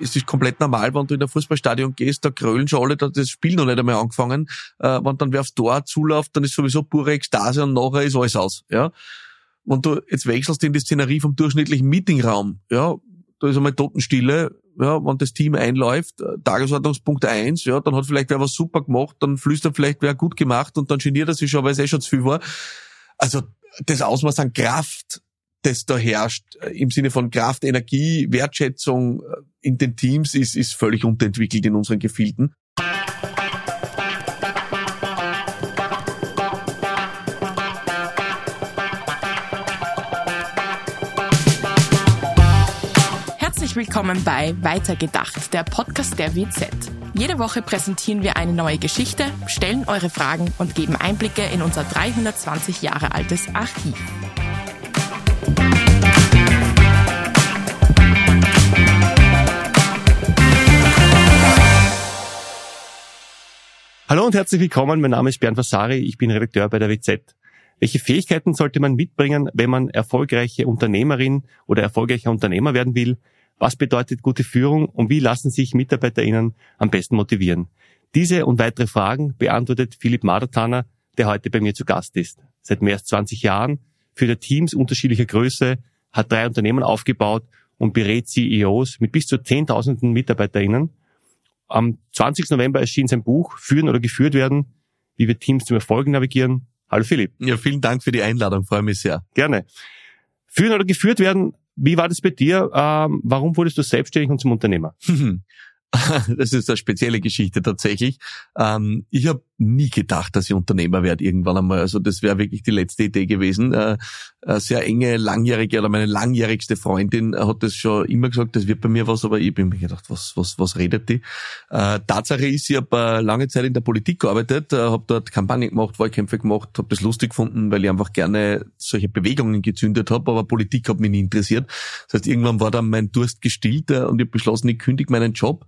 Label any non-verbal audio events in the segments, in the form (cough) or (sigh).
es ist komplett normal, wenn du in ein Fußballstadion gehst, da grölen schon alle, da das Spiel noch nicht einmal angefangen. Äh, wenn dann wer aufs Tor zuläuft, dann ist sowieso pure Ekstase und nachher ist alles aus. Ja? Wenn du jetzt wechselst in die Szenerie vom durchschnittlichen Meetingraum, ja, da ist einmal Totenstille, ja, wenn das Team einläuft, äh, Tagesordnungspunkt eins, ja, dann hat vielleicht wer was super gemacht, dann flüstert vielleicht wer gut gemacht und dann geniert er sich schon, weil es eh schon zu viel war. Also das Ausmaß an Kraft, das da herrscht, äh, im Sinne von Kraft, Energie, Wertschätzung äh, in den Teams, ist, ist völlig unterentwickelt in unseren Gefilden. Herzlich willkommen bei Weitergedacht, der Podcast der WZ. Jede Woche präsentieren wir eine neue Geschichte, stellen eure Fragen und geben Einblicke in unser 320 Jahre altes Archiv. Hallo und herzlich willkommen. Mein Name ist Bernd Vasari. Ich bin Redakteur bei der WZ. Welche Fähigkeiten sollte man mitbringen, wenn man erfolgreiche Unternehmerin oder erfolgreicher Unternehmer werden will? Was bedeutet gute Führung und wie lassen sich MitarbeiterInnen am besten motivieren? Diese und weitere Fragen beantwortet Philipp Madertaner, der heute bei mir zu Gast ist. Seit mehr als 20 Jahren führt er Teams unterschiedlicher Größe, hat drei Unternehmen aufgebaut und berät CEOs mit bis zu 10.000 MitarbeiterInnen am 20. November erschien sein Buch Führen oder geführt werden, wie wir Teams zum Erfolg navigieren. Hallo Philipp. Ja, vielen Dank für die Einladung, freue mich sehr. Gerne. Führen oder geführt werden, wie war das bei dir? Ähm, warum wurdest du selbstständig und zum Unternehmer? (laughs) das ist eine spezielle Geschichte tatsächlich. Ähm, ich habe nie gedacht, dass ich Unternehmer werde irgendwann einmal. Also das wäre wirklich die letzte Idee gewesen. Äh, eine sehr enge, langjährige oder meine langjährigste Freundin hat das schon immer gesagt, das wird bei mir was, aber ich bin mir gedacht, was, was, was redet die? Äh, Tatsache ist, ich habe äh, lange Zeit in der Politik gearbeitet, äh, habe dort Kampagnen gemacht, Wahlkämpfe gemacht, habe das lustig gefunden, weil ich einfach gerne solche Bewegungen gezündet habe, aber Politik hat mich nie interessiert. Das heißt, irgendwann war dann mein Durst gestillt äh, und ich beschlossen, ich kündige meinen Job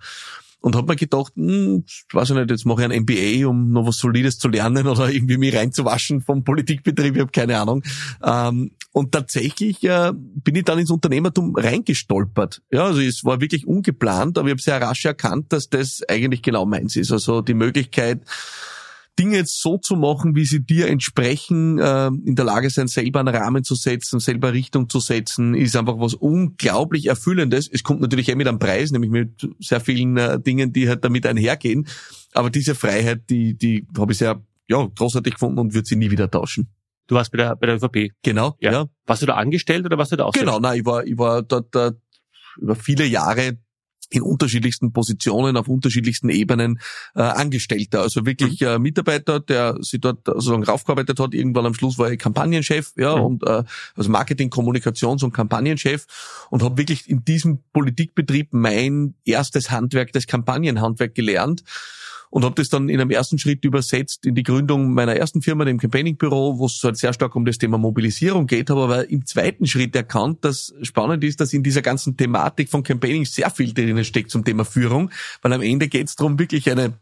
und habe mir gedacht, hm, weiß ich nicht, jetzt mache ich ein MBA, um noch was Solides zu lernen oder irgendwie mich reinzuwaschen vom Politikbetrieb, ich habe keine Ahnung. Ähm, und tatsächlich äh, bin ich dann ins Unternehmertum reingestolpert. Ja, also es war wirklich ungeplant, aber ich habe sehr rasch erkannt, dass das eigentlich genau meins ist. Also die Möglichkeit, Dinge jetzt so zu machen, wie sie dir entsprechen, äh, in der Lage sein, selber einen Rahmen zu setzen, selber Richtung zu setzen, ist einfach was unglaublich Erfüllendes. Es kommt natürlich eh mit einem Preis, nämlich mit sehr vielen äh, Dingen, die halt damit einhergehen. Aber diese Freiheit, die, die habe ich sehr ja, großartig gefunden und würde sie nie wieder tauschen. Du warst bei der, bei der ÖVP. Genau, ja. ja. Warst du da angestellt oder warst du da auch? Genau, nein, ich war, ich war dort, dort über viele Jahre in unterschiedlichsten Positionen, auf unterschiedlichsten Ebenen äh, Angestellter. Also wirklich mhm. äh, Mitarbeiter, der sich dort sozusagen raufgearbeitet hat. Irgendwann am Schluss war ich Kampagnenchef, ja, mhm. und äh, also Marketing, Kommunikations- und Kampagnenchef und habe wirklich in diesem Politikbetrieb mein erstes Handwerk, das Kampagnenhandwerk gelernt und habe das dann in einem ersten Schritt übersetzt in die Gründung meiner ersten Firma, dem Campaigning-Büro, wo es halt sehr stark um das Thema Mobilisierung geht, habe aber im zweiten Schritt erkannt, dass spannend ist, dass in dieser ganzen Thematik von Campaigning sehr viel drinnen steckt zum Thema Führung, weil am Ende geht es darum, wirklich eine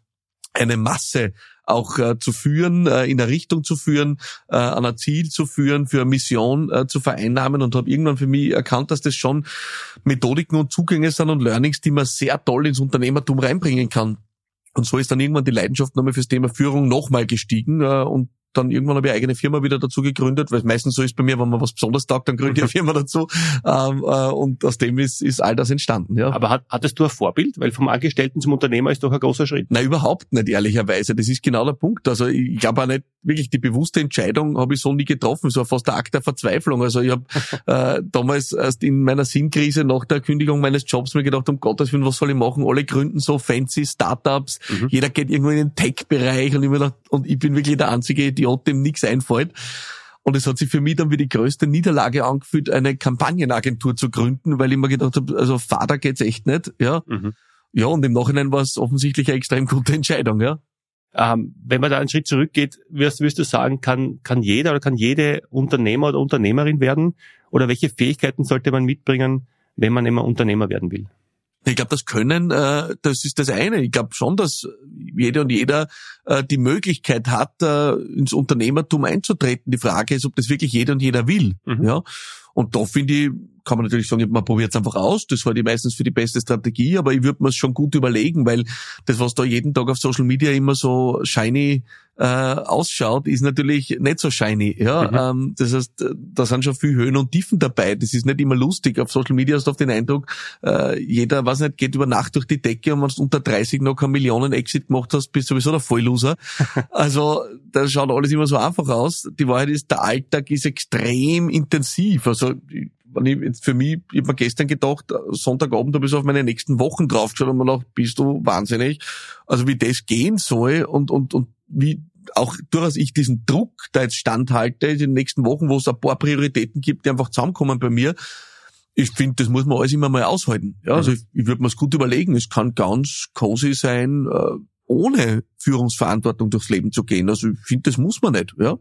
eine Masse auch äh, zu führen, äh, in eine Richtung zu führen, äh, an ein Ziel zu führen, für eine Mission äh, zu vereinnahmen und habe irgendwann für mich erkannt, dass das schon Methodiken und Zugänge sind und Learnings, die man sehr toll ins Unternehmertum reinbringen kann. Und so ist dann irgendwann die Leidenschaft nochmal fürs Thema Führung nochmal gestiegen äh, und dann irgendwann habe ich eine eigene Firma wieder dazu gegründet, weil es meistens so ist bei mir, wenn man was besonders taugt, dann gründe ich (laughs) eine Firma dazu. Ähm, äh, und aus dem ist, ist all das entstanden. Ja. Aber hat, hattest du ein Vorbild? Weil vom Angestellten zum Unternehmer ist doch ein großer Schritt. Nein, überhaupt nicht, ehrlicherweise. Das ist genau der Punkt. Also ich glaube auch nicht, wirklich die bewusste Entscheidung habe ich so nie getroffen. So fast der Akt der Verzweiflung. Also ich habe (laughs) äh, damals erst in meiner Sinnkrise nach der Kündigung meines Jobs mir gedacht, um Gottes Willen, was soll ich machen? Alle gründen so fancy Startups. Mhm. Jeder geht irgendwo in den Tech-Bereich und ich, mir gedacht, und ich bin wirklich der einzige Idiot, dem nichts einfällt. Und es hat sich für mich dann wie die größte Niederlage angefühlt, eine Kampagnenagentur zu gründen, weil ich mir gedacht habe, also Vater geht's echt nicht, ja. Mhm. Ja, und im Nachhinein war es offensichtlich eine extrem gute Entscheidung, ja. Ähm, wenn man da einen Schritt zurückgeht, wirst, wirst du sagen, kann, kann jeder oder kann jede Unternehmer oder Unternehmerin werden? Oder welche Fähigkeiten sollte man mitbringen, wenn man immer Unternehmer werden will? Ich glaube, das Können, äh, das ist das eine. Ich glaube schon, dass jeder und jeder äh, die Möglichkeit hat, äh, ins Unternehmertum einzutreten. Die Frage ist, ob das wirklich jeder und jeder will. Mhm. Ja. Und da finde ich, kann man natürlich sagen, man probiert es einfach aus. Das war die meistens für die beste Strategie, aber ich würde mir es schon gut überlegen, weil das, was da jeden Tag auf Social Media immer so shiny äh, ausschaut, ist natürlich nicht so shiny. Ja, mhm. ähm, das heißt, da sind schon viel Höhen und Tiefen dabei. Das ist nicht immer lustig. Auf Social Media hast du oft den Eindruck, äh, jeder, weiß nicht, geht über Nacht durch die Decke und wenn du unter 30 noch keine Millionen Exit gemacht hast, bist du sowieso der Vollloser. (laughs) also das schaut alles immer so einfach aus. Die Wahrheit ist, der Alltag ist extrem intensiv. Also wenn ich jetzt für mich, ich habe mir gestern gedacht, Sonntagabend habe ich so auf meine nächsten Wochen draufgeschaut und mir gedacht, bist du wahnsinnig? Also wie das gehen soll und, und, und wie auch durchaus ich diesen Druck da jetzt standhalte in den nächsten Wochen, wo es ein paar Prioritäten gibt, die einfach zusammenkommen bei mir. Ich finde, das muss man alles immer mal aushalten. Ja, also mhm. ich, ich würde mir es gut überlegen. Es kann ganz cozy sein, äh, ohne Führungsverantwortung durchs Leben zu gehen. Also ich finde, das muss man nicht. Ja.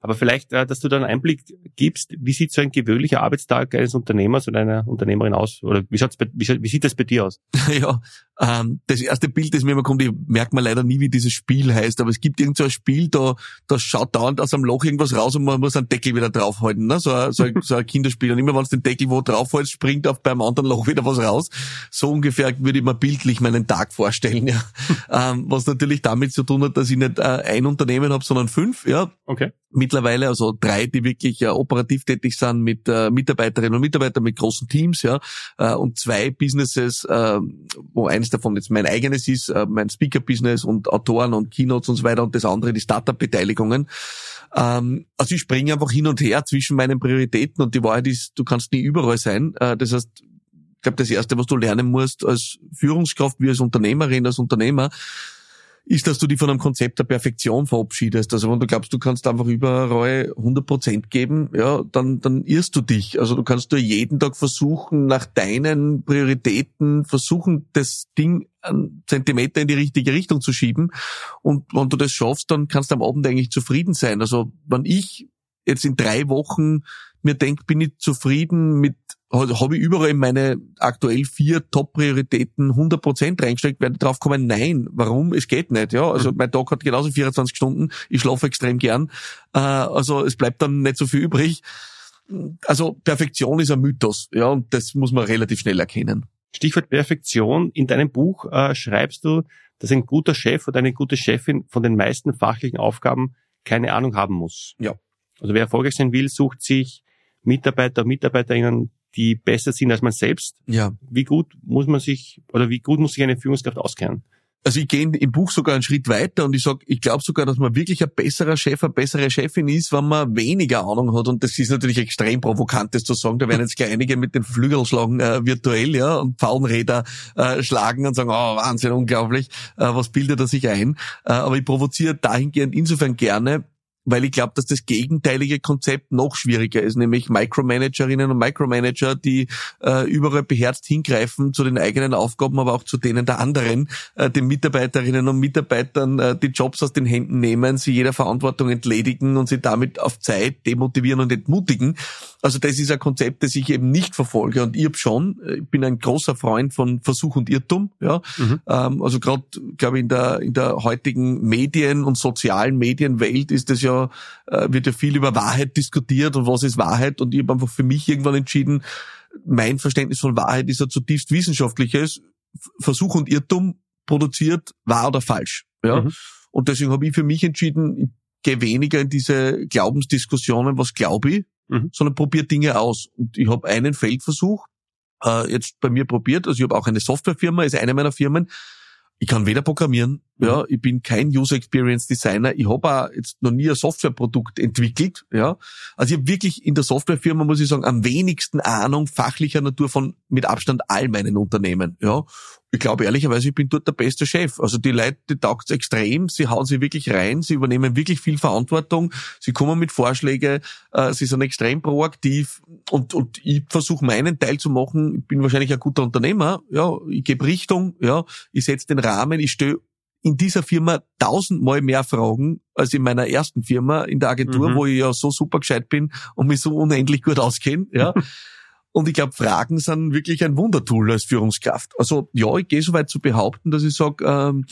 Aber vielleicht, äh, dass du da einen Einblick gibst, wie sieht so ein gewöhnlicher Arbeitstag eines Unternehmers oder einer Unternehmerin aus? Oder wie, schaut's bei, wie, wie sieht das bei dir aus? (laughs) ja, ähm, das erste Bild, das mir immer kommt, ich merke mir leider nie, wie dieses Spiel heißt, aber es gibt irgend so ein Spiel, da, da schaut dauernd aus einem Loch irgendwas raus und man muss einen Deckel wieder draufhalten. Ne? So, ein, so, ein, (laughs) so ein Kinderspiel. Und immer wenn du den Deckel wo draufhältst, springt auf beim anderen Loch wieder was raus. So ungefähr würde ich mir bildlich meinen Tag vorstellen. Ja. (laughs) ähm, was natürlich damit zu tun hat, dass ich nicht äh, ein Unternehmen habe, sondern fünf. Ja. Okay mittlerweile, also drei, die wirklich äh, operativ tätig sind mit äh, Mitarbeiterinnen und Mitarbeitern, mit großen Teams, ja, äh, und zwei Businesses, äh, wo eines davon jetzt mein eigenes ist, äh, mein Speaker-Business und Autoren und Keynotes und so weiter und das andere die Startup-Beteiligungen. Ähm, also ich springe einfach hin und her zwischen meinen Prioritäten und die Wahrheit ist, du kannst nie überall sein. Äh, das heißt, ich glaube, das Erste, was du lernen musst als Führungskraft, wie als Unternehmerin, als Unternehmer, ist, dass du dich von einem Konzept der Perfektion verabschiedest. Also wenn du glaubst, du kannst einfach überall 100 Prozent geben, ja, dann, dann irrst du dich. Also du kannst nur jeden Tag versuchen, nach deinen Prioritäten versuchen, das Ding einen Zentimeter in die richtige Richtung zu schieben. Und wenn du das schaffst, dann kannst du am Abend eigentlich zufrieden sein. Also wenn ich jetzt in drei Wochen mir denke, bin ich zufrieden mit habe ich überall meine aktuell vier Top-Prioritäten 100% reingesteckt, werde drauf kommen, nein, warum? Es geht nicht, ja. Also mhm. mein Tag hat genauso 24 Stunden, ich schlafe extrem gern, äh, also es bleibt dann nicht so viel übrig. Also Perfektion ist ein Mythos, ja, und das muss man relativ schnell erkennen. Stichwort Perfektion. In deinem Buch äh, schreibst du, dass ein guter Chef oder eine gute Chefin von den meisten fachlichen Aufgaben keine Ahnung haben muss. Ja. Also wer erfolgreich sein will, sucht sich Mitarbeiter, Mitarbeiterinnen, die besser sind als man selbst. Ja. Wie gut muss man sich oder wie gut muss sich eine Führungskraft auskennen? Also ich gehe im Buch sogar einen Schritt weiter und ich sag, ich glaube sogar, dass man wirklich ein besserer Chef, eine bessere Chefin ist, wenn man weniger Ahnung hat. Und das ist natürlich extrem provokant, das zu sagen. Da werden jetzt gleich einige mit den Flügeln schlagen äh, virtuell, ja, und Pfauenräder äh, schlagen und sagen, oh, Wahnsinn, unglaublich, äh, was bildet er sich ein? Äh, aber ich provoziere dahingehend insofern gerne, weil ich glaube, dass das gegenteilige Konzept noch schwieriger ist, nämlich Micromanagerinnen und Micromanager, die äh, überall beherzt hingreifen zu den eigenen Aufgaben, aber auch zu denen der anderen, äh, den Mitarbeiterinnen und Mitarbeitern äh, die Jobs aus den Händen nehmen, sie jeder Verantwortung entledigen und sie damit auf Zeit demotivieren und entmutigen. Also das ist ein Konzept, das ich eben nicht verfolge und ich schon, äh, ich bin ein großer Freund von Versuch und Irrtum, ja. Mhm. Ähm, also gerade, glaube ich, in der, in der heutigen Medien- und sozialen Medienwelt ist das ja, äh, wird ja viel über Wahrheit diskutiert und was ist Wahrheit und ich habe einfach für mich irgendwann entschieden, mein Verständnis von Wahrheit ist ein zutiefst wissenschaftliches. Versuch und Irrtum produziert wahr oder falsch, ja. Mhm. Und deswegen habe ich für mich entschieden, ich gehe weniger in diese Glaubensdiskussionen, was glaube ich, mhm. sondern probiere Dinge aus. Und ich habe einen Feldversuch äh, jetzt bei mir probiert. Also ich habe auch eine Softwarefirma, ist eine meiner Firmen. Ich kann weder programmieren. Ja, ich bin kein User Experience Designer. Ich habe auch jetzt noch nie ein Softwareprodukt entwickelt, ja. Also ich habe wirklich in der Softwarefirma, muss ich sagen, am wenigsten Ahnung fachlicher Natur von mit Abstand all meinen Unternehmen, ja. Ich glaube ehrlicherweise, ich bin dort der beste Chef. Also die Leute, die taugt's extrem, sie hauen sich wirklich rein, sie übernehmen wirklich viel Verantwortung, sie kommen mit Vorschläge, äh, sie sind extrem proaktiv. Und, und ich versuche meinen Teil zu machen. Ich bin wahrscheinlich ein guter Unternehmer, ja, ich gebe Richtung, ja, ich setze den Rahmen, ich stehe in dieser Firma tausendmal mehr Fragen als in meiner ersten Firma in der Agentur, mhm. wo ich ja so super gescheit bin und mich so unendlich gut auskenne, ja. (laughs) Und ich glaube, Fragen sind wirklich ein Wundertool als Führungskraft. Also ja, ich gehe so weit zu behaupten, dass ich sage, ähm,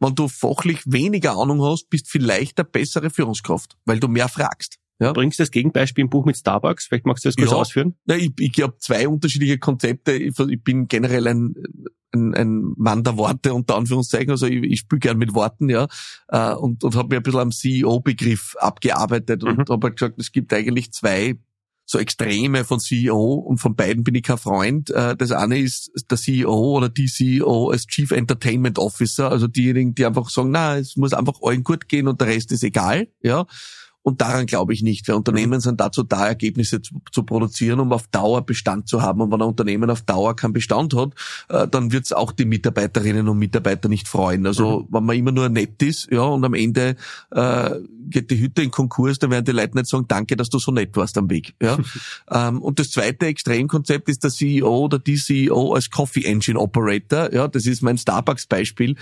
wenn du fachlich weniger Ahnung hast, bist vielleicht eine bessere Führungskraft, weil du mehr fragst. Ja. Du bringst das Gegenbeispiel im Buch mit Starbucks. Vielleicht magst du das kurz ja. ausführen? Na, ich ich habe zwei unterschiedliche Konzepte. Ich, ich, bin generell ein, ein, ein Mann der Worte unter Anführungszeichen. Also ich, ich spiele gern mit Worten, ja. Äh, und und habe mir ein bisschen am CEO-Begriff abgearbeitet und mhm. habe halt gesagt, es gibt eigentlich zwei so Extreme von CEO und von beiden bin ich kein Freund. Äh, das eine ist der CEO oder die CEO als Chief Entertainment Officer, also diejenigen, die einfach sagen, na, es muss einfach allen gut gehen und der Rest ist egal, ja. Und daran glaube ich nicht, weil Unternehmen sind dazu da, Ergebnisse zu, zu, produzieren, um auf Dauer Bestand zu haben. Und wenn ein Unternehmen auf Dauer keinen Bestand hat, äh, dann wird es auch die Mitarbeiterinnen und Mitarbeiter nicht freuen. Also mhm. wenn man immer nur nett ist, ja, und am Ende äh, geht die Hütte in Konkurs, dann werden die Leute nicht sagen, danke, dass du so nett warst am Weg. Ja? (laughs) ähm, und das zweite Extremkonzept ist der CEO oder die CEO als Coffee Engine Operator. Ja, das ist mein Starbucks-Beispiel.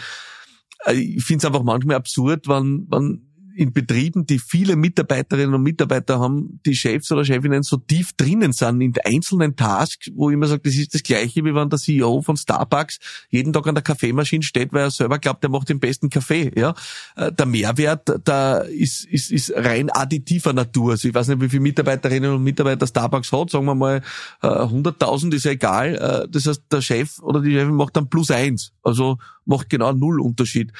Äh, ich finde es einfach manchmal absurd, wenn, wenn in Betrieben, die viele Mitarbeiterinnen und Mitarbeiter haben, die Chefs oder Chefinnen so tief drinnen sind in einzelnen Tasks, wo ich immer sage, das ist das Gleiche, wie wenn der CEO von Starbucks jeden Tag an der Kaffeemaschine steht, weil er selber glaubt, er macht den besten Kaffee. Ja, äh, der Mehrwert, da ist, ist, ist rein additiver Natur. Also ich weiß nicht, wie viele Mitarbeiterinnen und Mitarbeiter Starbucks hat. Sagen wir mal 100.000 äh, ist ja egal. Äh, das heißt, der Chef oder die Chefin macht dann plus eins. Also macht genau null Unterschied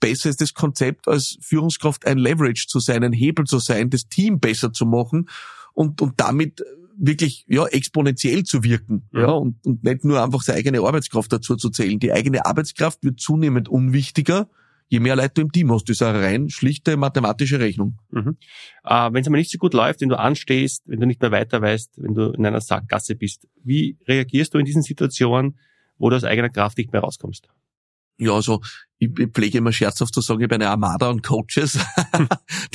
besser ist das Konzept als Führungskraft ein Leverage zu sein, ein Hebel zu sein, das Team besser zu machen und, und damit wirklich ja exponentiell zu wirken mhm. ja und, und nicht nur einfach seine eigene Arbeitskraft dazu zu zählen. Die eigene Arbeitskraft wird zunehmend unwichtiger, je mehr Leute du im Team hast. Das ist eine rein schlichte mathematische Rechnung. Mhm. Äh, wenn es aber nicht so gut läuft, wenn du anstehst, wenn du nicht mehr weiter weißt, wenn du in einer Sackgasse bist, wie reagierst du in diesen Situationen, wo du aus eigener Kraft nicht mehr rauskommst? Ja, also ich, ich pflege immer scherzhaft zu sagen, ich bin eine Armada und Coaches, (laughs) (laughs)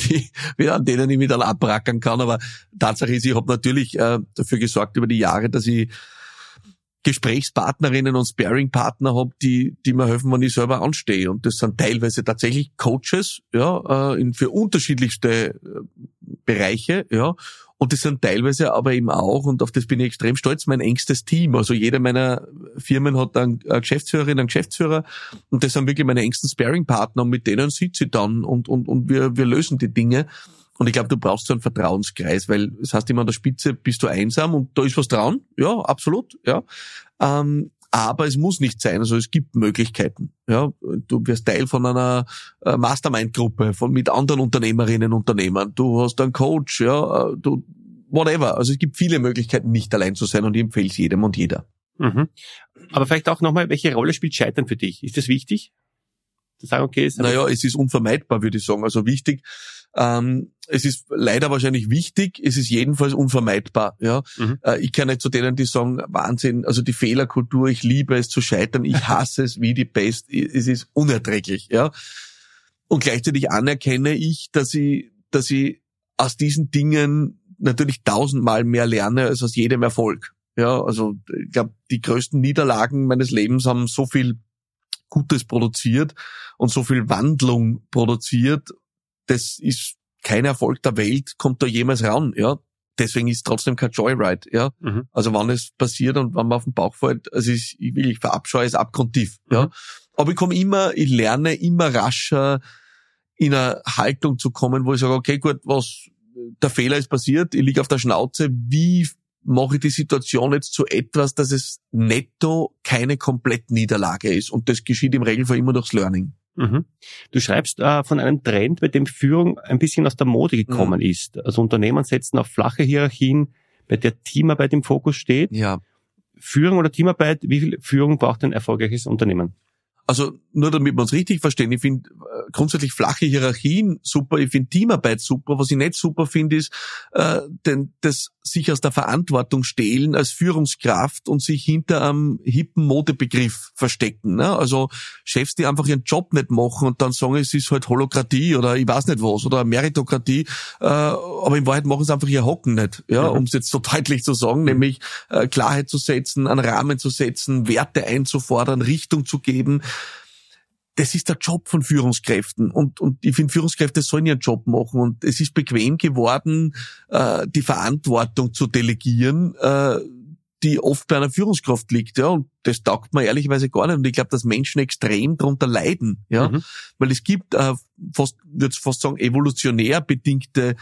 die, an denen ich mich dann abrackern kann. Aber Tatsache ist, ich habe natürlich äh, dafür gesorgt über die Jahre, dass ich Gesprächspartnerinnen und Sparing-Partner habe, die, die mir helfen, wenn ich selber anstehe. Und das sind teilweise tatsächlich Coaches, ja, äh, in, für unterschiedlichste äh, Bereiche, ja. Und das sind teilweise aber eben auch, und auf das bin ich extrem stolz, mein engstes Team. Also jeder meiner Firmen hat eine Geschäftsführerin, einen Geschäftsführer und das sind wirklich meine engsten Sparing-Partner und mit denen sitze ich dann und, und, und wir, wir lösen die Dinge. Und ich glaube, du brauchst so einen Vertrauenskreis, weil es das heißt immer an der Spitze bist du einsam und da ist was dran. Ja, absolut, ja. Ähm, aber es muss nicht sein. Also es gibt Möglichkeiten. Ja, du wirst Teil von einer äh, Mastermind-Gruppe, von mit anderen Unternehmerinnen und Unternehmern. Du hast einen Coach, ja, äh, du whatever. Also es gibt viele Möglichkeiten, nicht allein zu sein und ich empfehle es jedem und jeder. Mhm. Aber vielleicht auch nochmal, welche Rolle spielt Scheitern für dich? Ist das wichtig? Zu sagen, okay, naja, es ist unvermeidbar, würde ich sagen. Also wichtig, ähm, es ist leider wahrscheinlich wichtig, es ist jedenfalls unvermeidbar. Ja, mhm. äh, ich kann nicht zu denen, die sagen, Wahnsinn, also die Fehlerkultur, ich liebe es zu scheitern, ich (laughs) hasse es wie die Pest, es ist unerträglich. Ja, und gleichzeitig anerkenne ich, dass ich, dass ich aus diesen Dingen natürlich tausendmal mehr lerne als aus jedem Erfolg. Ja, also ich glaube, die größten Niederlagen meines Lebens haben so viel Gutes produziert und so viel Wandlung produziert das ist kein Erfolg der Welt, kommt da jemals ran, ja. Deswegen ist trotzdem kein Joyride, ja. Mhm. Also wann es passiert und wann man auf den Bauch fällt, also ich, ich will, ich verabscheue es abgrundtief, mhm. ja. Aber ich komme immer, ich lerne immer rascher in eine Haltung zu kommen, wo ich sage, okay, gut, was, der Fehler ist passiert, ich liege auf der Schnauze, wie mache ich die Situation jetzt zu etwas, dass es netto keine Komplettniederlage ist. Und das geschieht im Regelfall immer durchs Learning. Mhm. Du schreibst äh, von einem Trend, bei dem Führung ein bisschen aus der Mode gekommen mhm. ist. Also Unternehmen setzen auf flache Hierarchien, bei der Teamarbeit im Fokus steht. Ja. Führung oder Teamarbeit, wie viel Führung braucht ein erfolgreiches Unternehmen? Also nur damit wir uns richtig verstehen, ich finde äh, grundsätzlich flache Hierarchien super, ich finde Teamarbeit super. Was ich nicht super finde, ist äh, denn das sich aus der Verantwortung stehlen als Führungskraft und sich hinter einem hippen Modebegriff verstecken. Ne? Also Chefs, die einfach ihren Job nicht machen und dann sagen, es ist halt Holokratie oder ich weiß nicht was oder Meritokratie, äh, aber in Wahrheit machen sie einfach ihr Hocken nicht, ja, mhm. um es jetzt so deutlich zu sagen, mhm. nämlich äh, Klarheit zu setzen, einen Rahmen zu setzen, Werte einzufordern, Richtung zu geben das ist der Job von Führungskräften und, und ich finde, Führungskräfte sollen ihren Job machen und es ist bequem geworden, äh, die Verantwortung zu delegieren, äh, die oft bei einer Führungskraft liegt, ja, und das taugt man ehrlicherweise gar nicht. Und ich glaube, dass Menschen extrem darunter leiden, ja, mhm. weil es gibt äh, fast, würde fast sagen, evolutionär bedingte,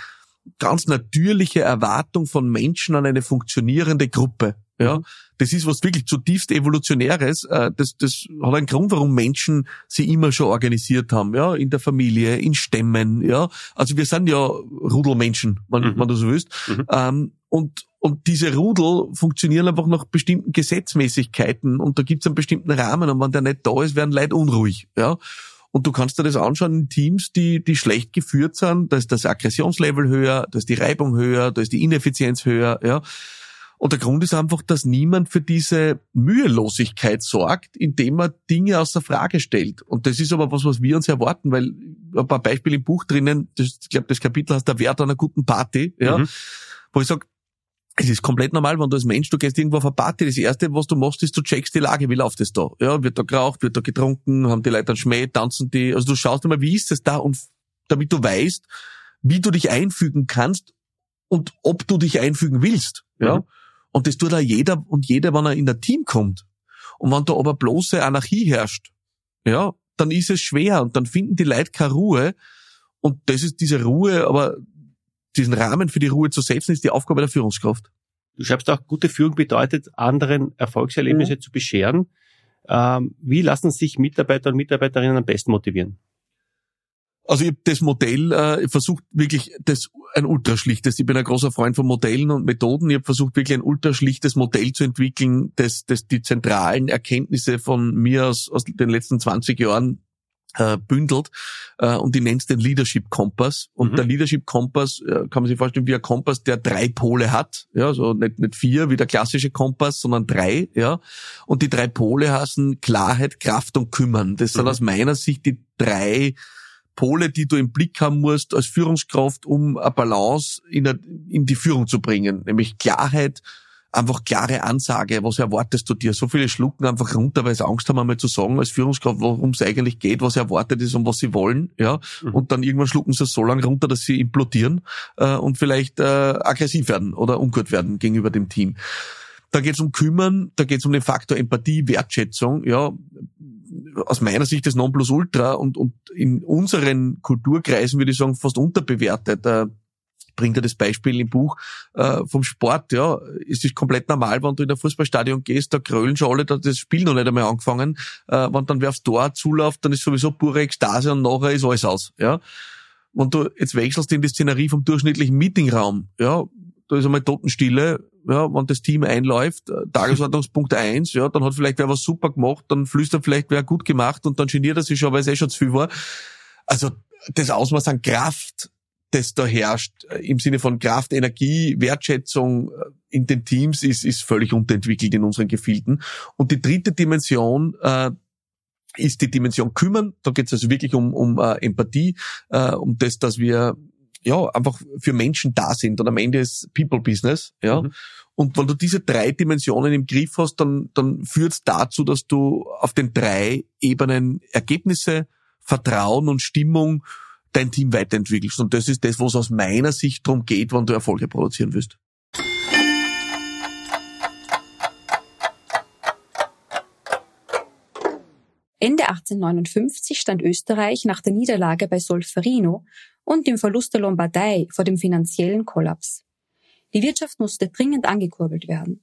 ganz natürliche Erwartung von Menschen an eine funktionierende Gruppe. Ja, mhm. das ist was wirklich zutiefst evolutionäres. Äh, das, das hat einen Grund, warum Menschen sie immer schon organisiert haben. Ja, in der Familie, in Stämmen. Ja, also wir sind ja Rudelmenschen, wenn, mhm. wenn du so willst. Mhm. Ähm, und und diese Rudel funktionieren einfach nach bestimmten Gesetzmäßigkeiten und da gibt es einen bestimmten Rahmen und wenn der nicht da ist, werden Leute unruhig. Ja. Und du kannst dir das anschauen in Teams, die, die schlecht geführt sind, da ist das Aggressionslevel höher, da ist die Reibung höher, da ist die Ineffizienz höher, ja. Und der Grund ist einfach, dass niemand für diese Mühelosigkeit sorgt, indem er Dinge außer Frage stellt. Und das ist aber was, was wir uns erwarten, weil ein paar Beispiele im Buch drinnen, das, ich glaube, das Kapitel heißt der Wert einer guten Party, ja, mhm. wo ich sage, es ist komplett normal, wenn du als Mensch, du gehst irgendwo auf eine Party, das erste, was du machst, ist, du checkst die Lage, wie läuft es da? Ja, wird da geraucht, wird da getrunken, haben die Leute einen Schmäh, tanzen die, also du schaust einmal, wie ist es da und damit du weißt, wie du dich einfügen kannst und ob du dich einfügen willst, ja. Mhm. Und das tut auch jeder und jeder, wenn er in ein Team kommt. Und wenn da aber bloße Anarchie herrscht, ja, dann ist es schwer und dann finden die Leute keine Ruhe. Und das ist diese Ruhe, aber diesen Rahmen für die Ruhe zu setzen, ist die Aufgabe der Führungskraft. Du schreibst auch, gute Führung bedeutet, anderen Erfolgserlebnisse mhm. zu bescheren. Ähm, wie lassen sich Mitarbeiter und Mitarbeiterinnen am besten motivieren? Also ich habe das Modell äh, versucht wirklich das ein ultraschlichtes. Ich bin ein großer Freund von Modellen und Methoden. Ich habe versucht wirklich ein ultraschlichtes Modell zu entwickeln, das, das die zentralen Erkenntnisse von mir aus, aus den letzten 20 Jahren äh, bündelt äh, und die nennt den Leadership Kompass. Und mhm. der Leadership Kompass äh, kann man sich vorstellen wie ein Kompass, der drei Pole hat. Ja, so nicht, nicht vier wie der klassische Kompass, sondern drei. Ja, und die drei Pole heißen Klarheit, Kraft und Kümmern. Das mhm. sind aus meiner Sicht die drei Pole, die du im Blick haben musst als Führungskraft, um eine Balance in, eine, in die Führung zu bringen. Nämlich Klarheit, einfach klare Ansage, was erwartest du dir? So viele schlucken einfach runter, weil sie Angst haben, einmal zu sagen als Führungskraft, worum es eigentlich geht, was erwartet ist und was sie wollen, ja. Mhm. Und dann irgendwann schlucken sie es so lange runter, dass sie implodieren äh, und vielleicht äh, aggressiv werden oder ungut werden gegenüber dem Team. Da geht es um Kümmern, da geht es um den Faktor Empathie, Wertschätzung, ja aus meiner Sicht das Nonplusultra und, und in unseren Kulturkreisen würde ich sagen fast unterbewertet. Äh, bringt er das Beispiel im Buch äh, vom Sport, ja, es ist komplett normal, wenn du in ein Fußballstadion gehst, da krölen schon alle, da das Spiel noch nicht einmal angefangen, äh, wenn dann wer aufs Tor zuläuft, dann ist sowieso pure Ekstase und nachher ist alles aus, ja. Wenn du jetzt wechselst in die Szenerie vom durchschnittlichen Meetingraum, ja, da ist einmal Totenstille, ja, wenn das Team einläuft, äh, Tagesordnungspunkt eins, ja, dann hat vielleicht wer was super gemacht, dann flüstert vielleicht wer gut gemacht und dann geniert er sich schon, weil es eh schon zu viel war. Also das Ausmaß an Kraft, das da herrscht, äh, im Sinne von Kraft, Energie, Wertschätzung äh, in den Teams, ist, ist völlig unterentwickelt in unseren Gefilden. Und die dritte Dimension äh, ist die Dimension kümmern. Da geht es also wirklich um, um äh, Empathie, äh, um das, dass wir ja, einfach für Menschen da sind und am Ende ist People Business, ja. Mhm. Und wenn du diese drei Dimensionen im Griff hast, dann, dann führt es dazu, dass du auf den drei Ebenen Ergebnisse, Vertrauen und Stimmung dein Team weiterentwickelst. Und das ist das, was aus meiner Sicht darum geht, wenn du Erfolge produzieren willst. Ende 1859 stand Österreich nach der Niederlage bei Solferino und dem Verlust der Lombardei vor dem finanziellen Kollaps. Die Wirtschaft musste dringend angekurbelt werden.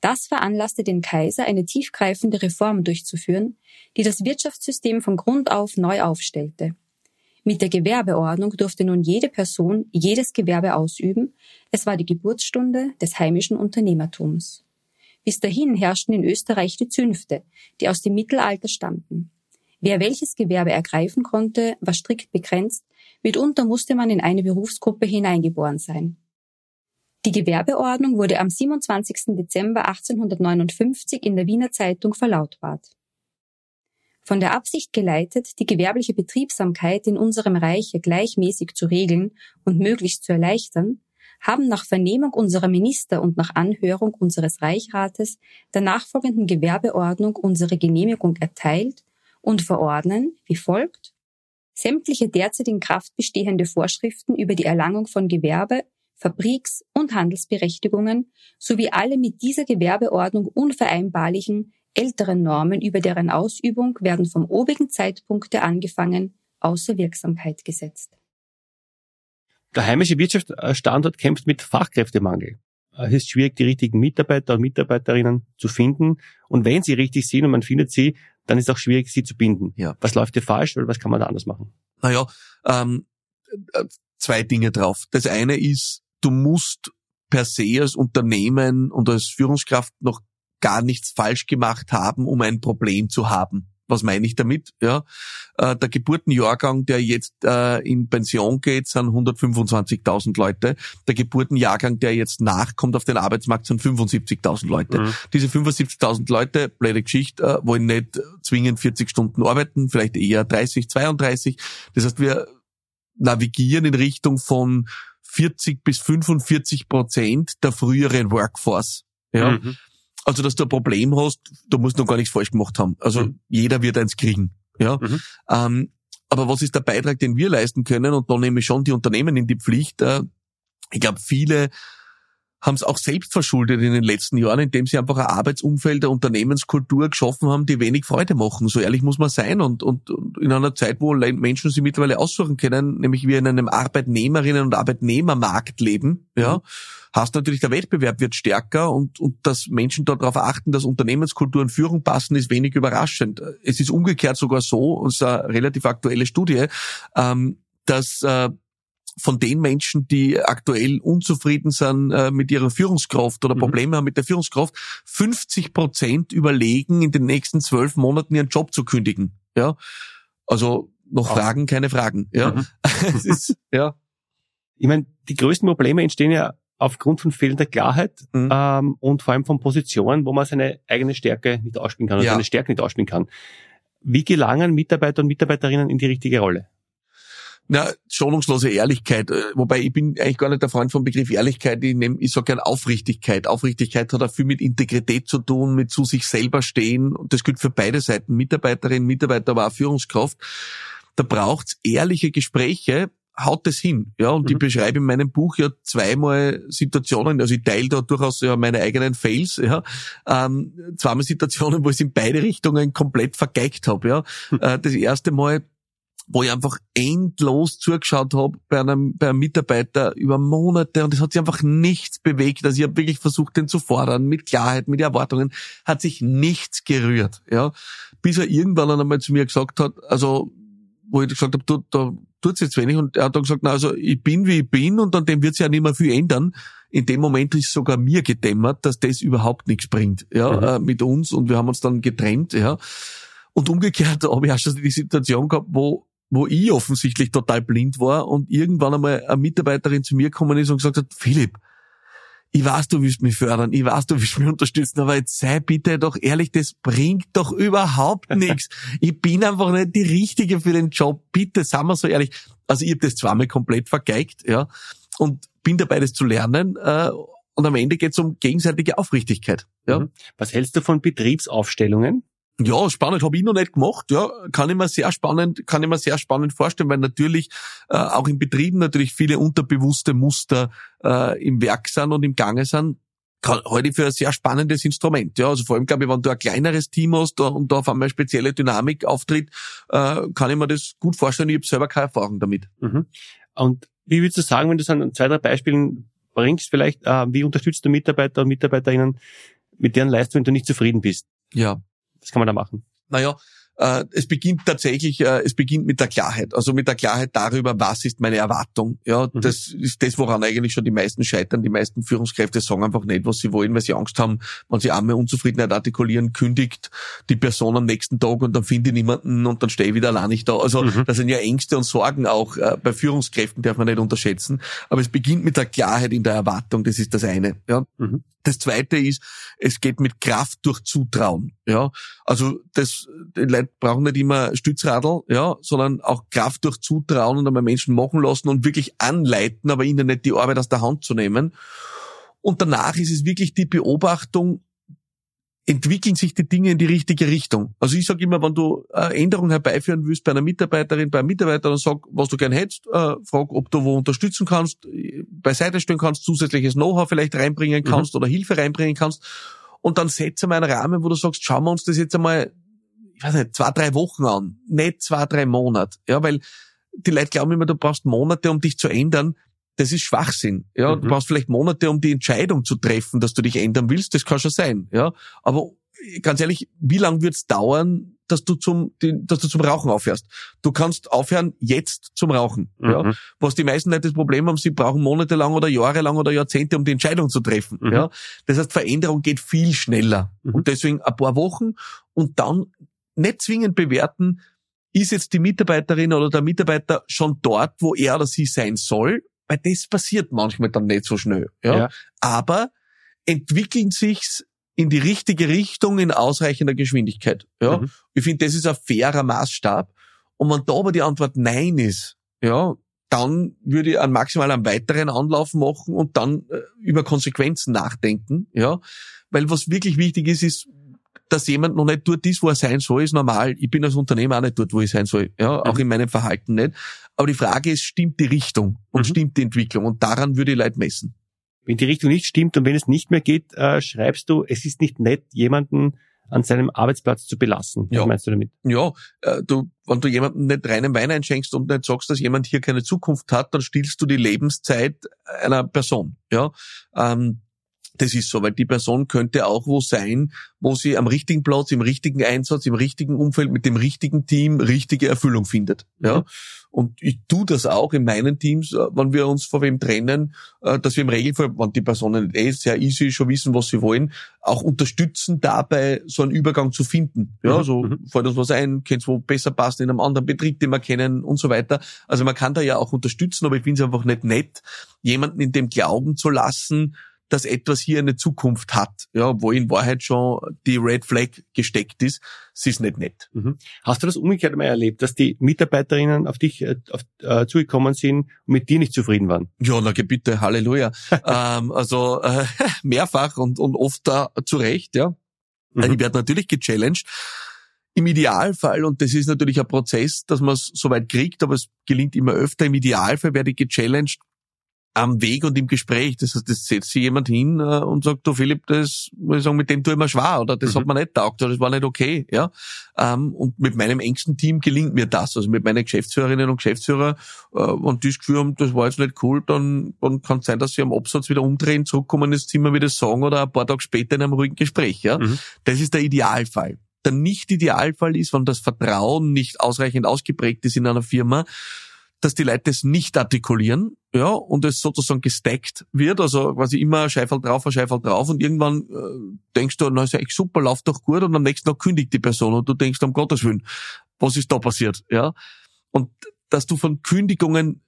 Das veranlasste den Kaiser, eine tiefgreifende Reform durchzuführen, die das Wirtschaftssystem von Grund auf neu aufstellte. Mit der Gewerbeordnung durfte nun jede Person jedes Gewerbe ausüben. Es war die Geburtsstunde des heimischen Unternehmertums. Bis dahin herrschten in Österreich die Zünfte, die aus dem Mittelalter stammten. Wer welches Gewerbe ergreifen konnte, war strikt begrenzt, mitunter musste man in eine Berufsgruppe hineingeboren sein. Die Gewerbeordnung wurde am 27. Dezember 1859 in der Wiener Zeitung verlautbart. Von der Absicht geleitet, die gewerbliche Betriebsamkeit in unserem Reiche gleichmäßig zu regeln und möglichst zu erleichtern, haben nach Vernehmung unserer Minister und nach Anhörung unseres Reichrates der nachfolgenden Gewerbeordnung unsere Genehmigung erteilt und verordnen wie folgt sämtliche derzeit in Kraft bestehende Vorschriften über die Erlangung von Gewerbe Fabriks- und Handelsberechtigungen sowie alle mit dieser Gewerbeordnung unvereinbarlichen älteren Normen über deren Ausübung werden vom obigen Zeitpunkte angefangen außer Wirksamkeit gesetzt. Der heimische Wirtschaftsstandort kämpft mit Fachkräftemangel. Es ist schwierig, die richtigen Mitarbeiter und Mitarbeiterinnen zu finden. Und wenn sie richtig sind und man findet sie, dann ist es auch schwierig, sie zu binden. Ja. Was läuft hier falsch oder was kann man da anders machen? Naja, ähm, äh, zwei Dinge drauf. Das eine ist, du musst per se als Unternehmen und als Führungskraft noch gar nichts falsch gemacht haben, um ein Problem zu haben. Was meine ich damit? Ja, äh, der Geburtenjahrgang, der jetzt äh, in Pension geht, sind 125.000 Leute. Der Geburtenjahrgang, der jetzt nachkommt auf den Arbeitsmarkt, sind 75.000 Leute. Mhm. Diese 75.000 Leute, blöde Geschichte, äh, wollen nicht zwingend 40 Stunden arbeiten, vielleicht eher 30, 32. Das heißt, wir navigieren in Richtung von 40 bis 45 Prozent der früheren Workforce. Ja. Mhm. Also, dass du ein Problem hast, du musst noch gar nichts falsch gemacht haben. Also, mhm. jeder wird eins kriegen. Ja. Mhm. Ähm, aber was ist der Beitrag, den wir leisten können? Und da nehme ich schon die Unternehmen in die Pflicht. Äh, ich glaube, viele haben es auch selbst verschuldet in den letzten Jahren, indem sie einfach ein Arbeitsumfeld, eine Unternehmenskultur geschaffen haben, die wenig Freude machen. So ehrlich muss man sein. Und, und, und in einer Zeit, wo Menschen sie mittlerweile aussuchen können, nämlich wir in einem Arbeitnehmerinnen- und Arbeitnehmermarkt leben, ja, mhm. hast natürlich der Wettbewerb wird stärker und, und dass Menschen darauf achten, dass Unternehmenskultur und Führung passen, ist wenig überraschend. Es ist umgekehrt sogar so, und es ist eine relativ aktuelle Studie, ähm, dass äh, von den Menschen, die aktuell unzufrieden sind äh, mit ihrer Führungskraft oder mhm. Probleme haben mit der Führungskraft, 50 Prozent überlegen, in den nächsten zwölf Monaten ihren Job zu kündigen. Ja, also noch Auch. Fragen, keine Fragen. Ja, mhm. (laughs) ist, ja. Ich meine, die größten Probleme entstehen ja aufgrund von fehlender Klarheit mhm. ähm, und vor allem von Positionen, wo man seine eigene Stärke nicht ausspielen kann oder ja. seine Stärke nicht ausspielen kann. Wie gelangen Mitarbeiter und Mitarbeiterinnen in die richtige Rolle? Na, schonungslose Ehrlichkeit. Äh, wobei ich bin eigentlich gar nicht der Freund vom Begriff Ehrlichkeit. Ich, nehm, ich sage gern Aufrichtigkeit. Aufrichtigkeit hat auch viel mit Integrität zu tun, mit zu sich selber stehen. Und das gilt für beide Seiten. Mitarbeiterin, Mitarbeiter, aber auch Führungskraft. Da braucht's ehrliche Gespräche, haut es hin. Ja, und mhm. ich beschreibe in meinem Buch ja zweimal Situationen, also ich teile da durchaus ja meine eigenen Fails, ja, ähm, zweimal Situationen, wo ich es in beide Richtungen komplett vergeigt habe. Ja. Mhm. Äh, das erste Mal wo ich einfach endlos zugeschaut habe bei einem, bei einem Mitarbeiter über Monate und es hat sich einfach nichts bewegt. Also ich habe wirklich versucht, den zu fordern, mit Klarheit, mit Erwartungen, hat sich nichts gerührt. Ja, Bis er irgendwann einmal zu mir gesagt hat, also wo ich gesagt habe, du, da tut's jetzt wenig und er hat dann gesagt, na, also ich bin wie ich bin und an dem wird sich ja nicht mehr viel ändern. In dem Moment ist sogar mir gedämmert, dass das überhaupt nichts bringt, ja, mhm. äh, mit uns und wir haben uns dann getrennt, ja. Und umgekehrt (laughs) habe ich auch schon die Situation gehabt, wo wo ich offensichtlich total blind war und irgendwann einmal eine Mitarbeiterin zu mir gekommen ist und gesagt hat, Philipp, ich weiß, du willst mich fördern, ich weiß, du willst mich unterstützen, aber jetzt sei bitte doch ehrlich, das bringt doch überhaupt nichts. Ich bin einfach nicht die Richtige für den Job. Bitte, sei mal so ehrlich. Also ich habe das zweimal komplett vergeigt, ja, und bin dabei, das zu lernen. Äh, und am Ende geht es um gegenseitige Aufrichtigkeit. Ja. Mhm. Was hältst du von Betriebsaufstellungen? Ja, spannend habe ich noch nicht gemacht. Ja, kann ich mir sehr spannend, kann ich mir sehr spannend vorstellen, weil natürlich äh, auch in Betrieben natürlich viele unterbewusste Muster äh, im Werk sind und im Gange sind. Kann, heute für ein sehr spannendes Instrument. Ja, also vor allem glaube ich, wenn du ein kleineres Team hast und da auf einmal spezielle Dynamik auftritt, äh, kann ich mir das gut vorstellen. Ich habe selber keine Erfahrung damit. Mhm. Und wie würdest du sagen, wenn du es an zwei, drei Beispielen bringst, vielleicht, äh, wie unterstützt du Mitarbeiter und Mitarbeiterinnen mit deren Leistung, wenn du nicht zufrieden bist? Ja, was kann man da machen? Naja, äh, es beginnt tatsächlich, äh, es beginnt mit der Klarheit, also mit der Klarheit darüber, was ist meine Erwartung. Ja, mhm. das ist das, woran eigentlich schon die meisten scheitern. Die meisten Führungskräfte sagen einfach nicht, was sie wollen, weil sie Angst haben, wenn sie einmal Unzufriedenheit artikulieren, kündigt die Person am nächsten Tag und dann finde ich niemanden und dann stehe ich wieder allein nicht da. Also mhm. das sind ja Ängste und Sorgen auch äh, bei Führungskräften, darf man nicht unterschätzen. Aber es beginnt mit der Klarheit in der Erwartung, das ist das eine. Ja. Mhm. Das zweite ist, es geht mit Kraft durch Zutrauen. Ja, also das, die Leute brauchen nicht immer Stützradl, ja, sondern auch Kraft durch Zutrauen und einmal Menschen machen lassen und wirklich anleiten, aber ihnen nicht die Arbeit aus der Hand zu nehmen. Und danach ist es wirklich die Beobachtung, entwickeln sich die Dinge in die richtige Richtung. Also ich sage immer, wenn du eine Änderung herbeiführen willst bei einer Mitarbeiterin, bei einem Mitarbeiter, dann sag, was du gern hättest, äh, frag, ob du wo unterstützen kannst, beiseite stellen kannst, zusätzliches Know-how vielleicht reinbringen mhm. kannst mhm. oder Hilfe reinbringen kannst. Und dann setze mal einen Rahmen, wo du sagst, schauen wir uns das jetzt einmal, ich weiß nicht, zwei, drei Wochen an, nicht zwei, drei Monate. Ja, weil die Leute glauben immer, du brauchst Monate, um dich zu ändern das ist Schwachsinn. Ja, mhm. du brauchst vielleicht Monate, um die Entscheidung zu treffen, dass du dich ändern willst. Das kann schon sein. Ja, aber ganz ehrlich, wie lange wird's dauern, dass du zum, dass du zum Rauchen aufhörst? Du kannst aufhören jetzt zum Rauchen. Mhm. Ja, was die meisten Leute das Problem haben, sie brauchen monatelang oder jahrelang oder Jahrzehnte, um die Entscheidung zu treffen. Mhm. Ja, das heißt, Veränderung geht viel schneller. Mhm. Und deswegen ein paar Wochen und dann nicht zwingend bewerten, ist jetzt die Mitarbeiterin oder der Mitarbeiter schon dort, wo er oder sie sein soll weil das passiert manchmal dann nicht so schnell. Ja? ja. Aber entwickeln sich's in die richtige Richtung in ausreichender Geschwindigkeit. Ja? Mhm. Ich finde, das ist ein fairer Maßstab. Und wenn da aber die Antwort Nein ist, ja, dann würde ich maximal einen weiteren Anlauf machen und dann äh, über Konsequenzen nachdenken, ja. Weil was wirklich wichtig ist, ist, dass jemand noch nicht dort ist, wo er sein soll, ist normal. Ich bin als Unternehmer auch nicht dort, wo ich sein soll. Ja, auch mhm. in meinem Verhalten nicht. Aber die Frage ist, stimmt die Richtung und mhm. stimmt die Entwicklung? Und daran würde ich Leute messen. Wenn die Richtung nicht stimmt und wenn es nicht mehr geht, äh, schreibst du, es ist nicht nett, jemanden an seinem Arbeitsplatz zu belassen. Was ja. meinst du damit? Ja, äh, du, wenn du jemanden nicht reinen Wein einschenkst und nicht sagst, dass jemand hier keine Zukunft hat, dann stillst du die Lebenszeit einer Person. Ja, ähm, das ist so, weil die Person könnte auch wo sein, wo sie am richtigen Platz, im richtigen Einsatz, im richtigen Umfeld, mit dem richtigen Team richtige Erfüllung findet. Ja. Und ich tu das auch in meinen Teams, äh, wenn wir uns vor wem trennen, äh, dass wir im Regelfall, wenn die Personen eh sehr easy schon wissen, was sie wollen, auch unterstützen dabei, so einen Übergang zu finden. Ja, mhm. so mhm. fällt uns was ein, kennt wo besser passt in einem anderen Betrieb, den wir kennen und so weiter. Also man kann da ja auch unterstützen, aber ich finde es einfach nicht nett, jemanden in dem glauben zu lassen, dass etwas hier eine Zukunft hat, ja, wo in Wahrheit schon die Red Flag gesteckt ist. Sie ist nicht nett. Mhm. Hast du das umgekehrt mal erlebt, dass die Mitarbeiterinnen auf dich äh, auf, äh, zugekommen sind und mit dir nicht zufrieden waren? Ja, na bitte, Halleluja. (laughs) ähm, also äh, (laughs) mehrfach und, und oft da zu Recht, ja. Mhm. Ich werde natürlich gechallenged. Im Idealfall, und das ist natürlich ein Prozess, dass man es soweit kriegt, aber es gelingt immer öfter, im Idealfall werde ich gechallenged am Weg und im Gespräch. Das heißt, das setzt sich jemand hin äh, und sagt, du Philipp, das muss ich sagen, mit dem tue ich mir schwer oder das mhm. hat mir nicht taugt oder das war nicht okay. Ja? Ähm, und mit meinem engsten Team gelingt mir das. Also mit meinen Geschäftsführerinnen und Geschäftsführer, äh, wenn die das Gefühl haben, das war jetzt nicht cool, dann, dann kann es sein, dass sie am Absatz wieder umdrehen, zurückkommen ins Zimmer wieder sagen oder ein paar Tage später in einem ruhigen Gespräch. Ja? Mhm. Das ist der Idealfall. Der Nicht-Idealfall ist, wenn das Vertrauen nicht ausreichend ausgeprägt ist in einer Firma, dass die Leute es nicht artikulieren, ja, und es sozusagen gestackt wird, also quasi immer Scheifel drauf, ein Scheifel drauf und irgendwann äh, denkst du, na ist ja echt super, läuft doch gut und am nächsten Tag kündigt die Person und du denkst, um Gottes Willen, was ist da passiert, ja? Und dass du von Kündigungen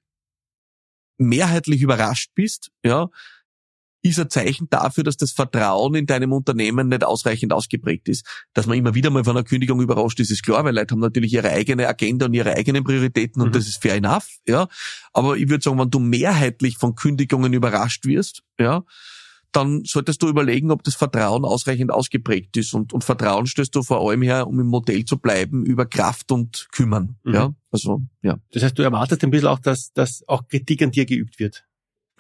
mehrheitlich überrascht bist, ja, ist ein Zeichen dafür, dass das Vertrauen in deinem Unternehmen nicht ausreichend ausgeprägt ist. Dass man immer wieder mal von einer Kündigung überrascht ist, ist klar, weil Leute haben natürlich ihre eigene Agenda und ihre eigenen Prioritäten und mhm. das ist fair enough, ja. Aber ich würde sagen, wenn du mehrheitlich von Kündigungen überrascht wirst, ja, dann solltest du überlegen, ob das Vertrauen ausreichend ausgeprägt ist. Und, und Vertrauen stößt du vor allem her, um im Modell zu bleiben, über Kraft und Kümmern. Mhm. Ja, also, ja. Das heißt, du erwartest ein bisschen auch, dass, dass auch Kritik an dir geübt wird.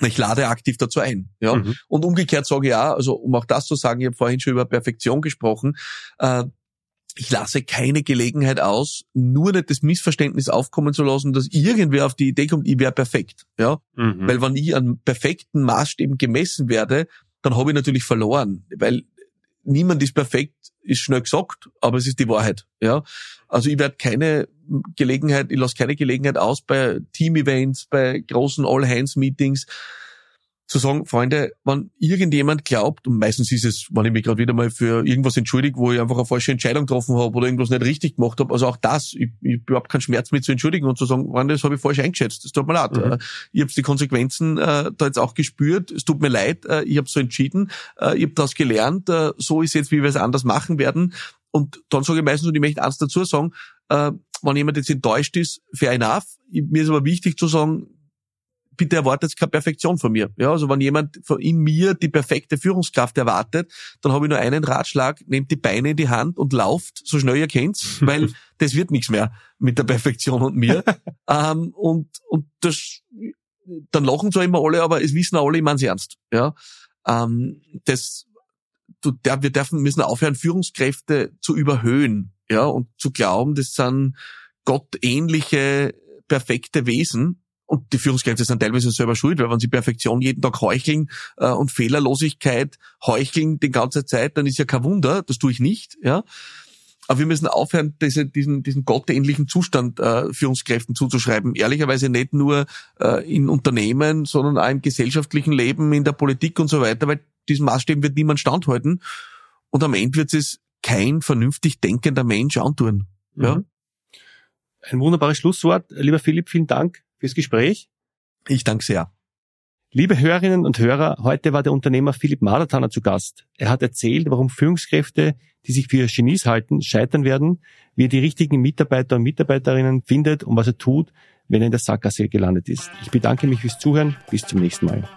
Ich lade aktiv dazu ein. Ja? Mhm. Und umgekehrt sage ich auch, also um auch das zu sagen, ich habe vorhin schon über Perfektion gesprochen, äh, ich lasse keine Gelegenheit aus, nur nicht das Missverständnis aufkommen zu lassen, dass irgendwer auf die Idee kommt, ich wäre perfekt. Ja? Mhm. Weil wenn ich an perfekten Maßstäben gemessen werde, dann habe ich natürlich verloren. Weil niemand ist perfekt, ist schnell gesagt, aber es ist die Wahrheit. Ja, also ich werde keine Gelegenheit, ich lasse keine Gelegenheit aus bei Team-Events, bei großen All-Hands-Meetings, zu sagen, Freunde, wenn irgendjemand glaubt, und meistens ist es, wenn ich mich gerade wieder mal für irgendwas entschuldige, wo ich einfach eine falsche Entscheidung getroffen habe oder irgendwas nicht richtig gemacht habe, also auch das, ich, ich habe überhaupt keinen Schmerz mit zu entschuldigen und zu sagen, Freunde, das habe ich falsch eingeschätzt, das tut mir leid. Mhm. Ich habe die Konsequenzen äh, da jetzt auch gespürt, es tut mir leid, äh, ich habe so entschieden, äh, ich habe daraus gelernt, äh, so ist jetzt, wie wir es anders machen werden. Und dann sage ich meistens, und ich möchte eins dazu sagen, äh, wenn jemand jetzt enttäuscht ist, fair enough. Mir ist aber wichtig zu sagen, bitte erwartet keine Perfektion von mir. Ja, also wenn jemand in mir die perfekte Führungskraft erwartet, dann habe ich nur einen Ratschlag, nehmt die Beine in die Hand und lauft, so schnell ihr kennt, (laughs) weil das wird nichts mehr mit der Perfektion und mir. (laughs) ähm, und, und das, dann lachen zwar immer alle, aber es wissen alle, ich meine ernst. Ja, ähm, das, du, der, wir dürfen, müssen aufhören, Führungskräfte zu überhöhen, ja, und zu glauben, das sind gottähnliche, perfekte Wesen. Und die Führungskräfte sind teilweise selber schuld, weil wenn sie Perfektion jeden Tag heucheln äh, und Fehlerlosigkeit heucheln die ganze Zeit, dann ist ja kein Wunder, das tue ich nicht, ja. Aber wir müssen aufhören, diese, diesen, diesen gottähnlichen Zustand äh, Führungskräften zuzuschreiben. Ehrlicherweise nicht nur äh, in Unternehmen, sondern auch im gesellschaftlichen Leben, in der Politik und so weiter, weil diesen Maßstäben wird niemand standhalten. Und am Ende wird es kein vernünftig denkender Mensch antun. Ja? Mhm. Ein wunderbares Schlusswort. Lieber Philipp, vielen Dank fürs Gespräch. Ich danke sehr. Liebe Hörerinnen und Hörer, heute war der Unternehmer Philipp Madertaner zu Gast. Er hat erzählt, warum Führungskräfte, die sich für Genies halten, scheitern werden, wie er die richtigen Mitarbeiter und Mitarbeiterinnen findet und was er tut, wenn er in der Sackgasse gelandet ist. Ich bedanke mich fürs Zuhören. Bis zum nächsten Mal.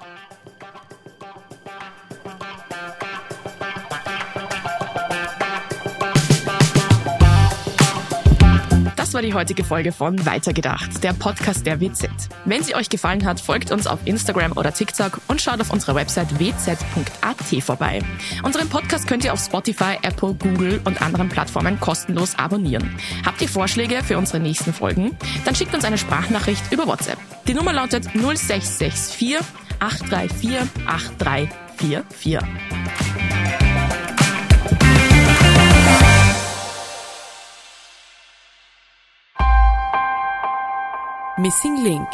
Das war die heutige Folge von Weitergedacht, der Podcast der WZ. Wenn sie euch gefallen hat, folgt uns auf Instagram oder TikTok und schaut auf unserer Website wz.at vorbei. Unseren Podcast könnt ihr auf Spotify, Apple, Google und anderen Plattformen kostenlos abonnieren. Habt ihr Vorschläge für unsere nächsten Folgen? Dann schickt uns eine Sprachnachricht über WhatsApp. Die Nummer lautet 0664 834 8344. Missing Link